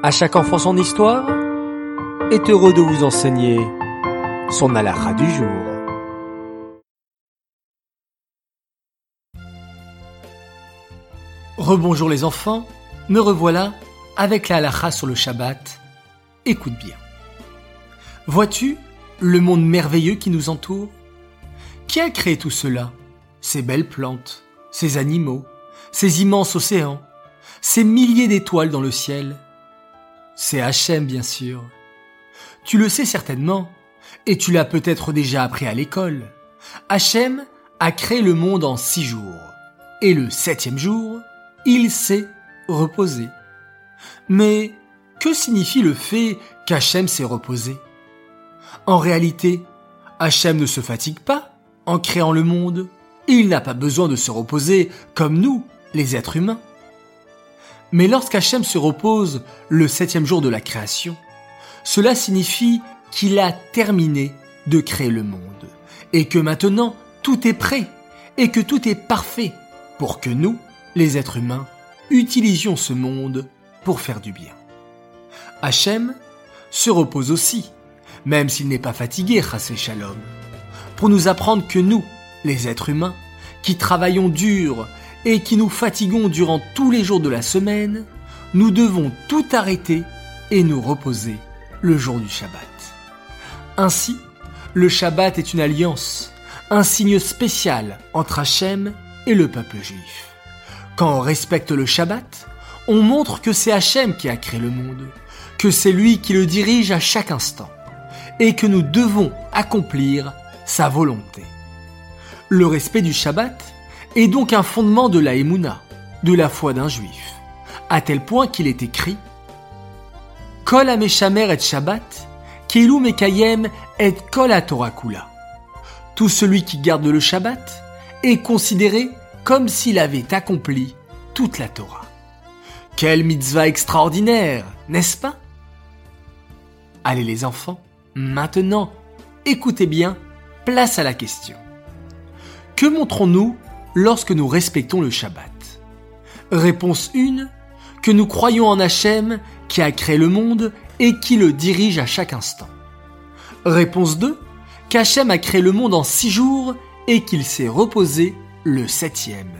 À chaque enfant son histoire est heureux de vous enseigner son halakha du jour. Rebonjour les enfants, me revoilà avec la sur le Shabbat. Écoute bien. Vois-tu le monde merveilleux qui nous entoure? Qui a créé tout cela? Ces belles plantes, ces animaux, ces immenses océans, ces milliers d'étoiles dans le ciel C'est Hachem, bien sûr. Tu le sais certainement, et tu l'as peut-être déjà appris à l'école. Hachem a créé le monde en six jours, et le septième jour, il s'est reposé. Mais que signifie le fait qu'Hachem s'est reposé? En réalité, Hachem ne se fatigue pas en créant le monde. Il n'a pas besoin de se reposer comme nous, les êtres humains. Mais lorsqu'Hachem se repose le septième jour de la création, cela signifie qu'il a terminé de créer le monde, et que maintenant tout est prêt, et que tout est parfait pour que nous, les êtres humains, utilisions ce monde pour faire du bien. Hachem se repose aussi, même s'il n'est pas fatigué, Chassé Shalom, pour nous apprendre que nous, les êtres humains, qui travaillons dur et qui nous fatiguons durant tous les jours de la semaine, nous devons tout arrêter et nous reposer le jour du Shabbat. Ainsi, le Shabbat est une alliance, un signe spécial entre Hachem et le peuple juif. Quand on respecte le Shabbat, on montre que c'est Hachem qui a créé le monde, que c'est lui qui le dirige à chaque instant, et que nous devons accomplir sa volonté. Le respect du Shabbat est donc un fondement de la Emouna, de la foi d'un juif, à tel point qu'il est écrit Kol et Shabbat, Mekayem et Kol Kula. Tout celui qui garde le Shabbat est considéré comme s'il avait accompli toute la Torah. Quelle mitzvah extraordinaire, n'est-ce pas? Allez les enfants, maintenant, écoutez bien, place à la question. Que montrons-nous lorsque nous respectons le Shabbat Réponse 1. Que nous croyons en Hachem qui a créé le monde et qui le dirige à chaque instant. Réponse 2. Qu'Hachem a créé le monde en six jours et qu'il s'est reposé le septième.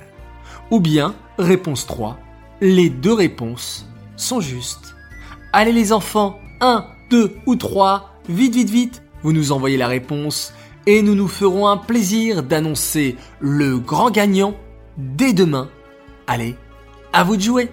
Ou bien, réponse 3. Les deux réponses sont justes. Allez les enfants, 1, 2 ou 3, vite vite vite, vous nous envoyez la réponse et nous nous ferons un plaisir d'annoncer le grand gagnant dès demain. Allez, à vous de jouer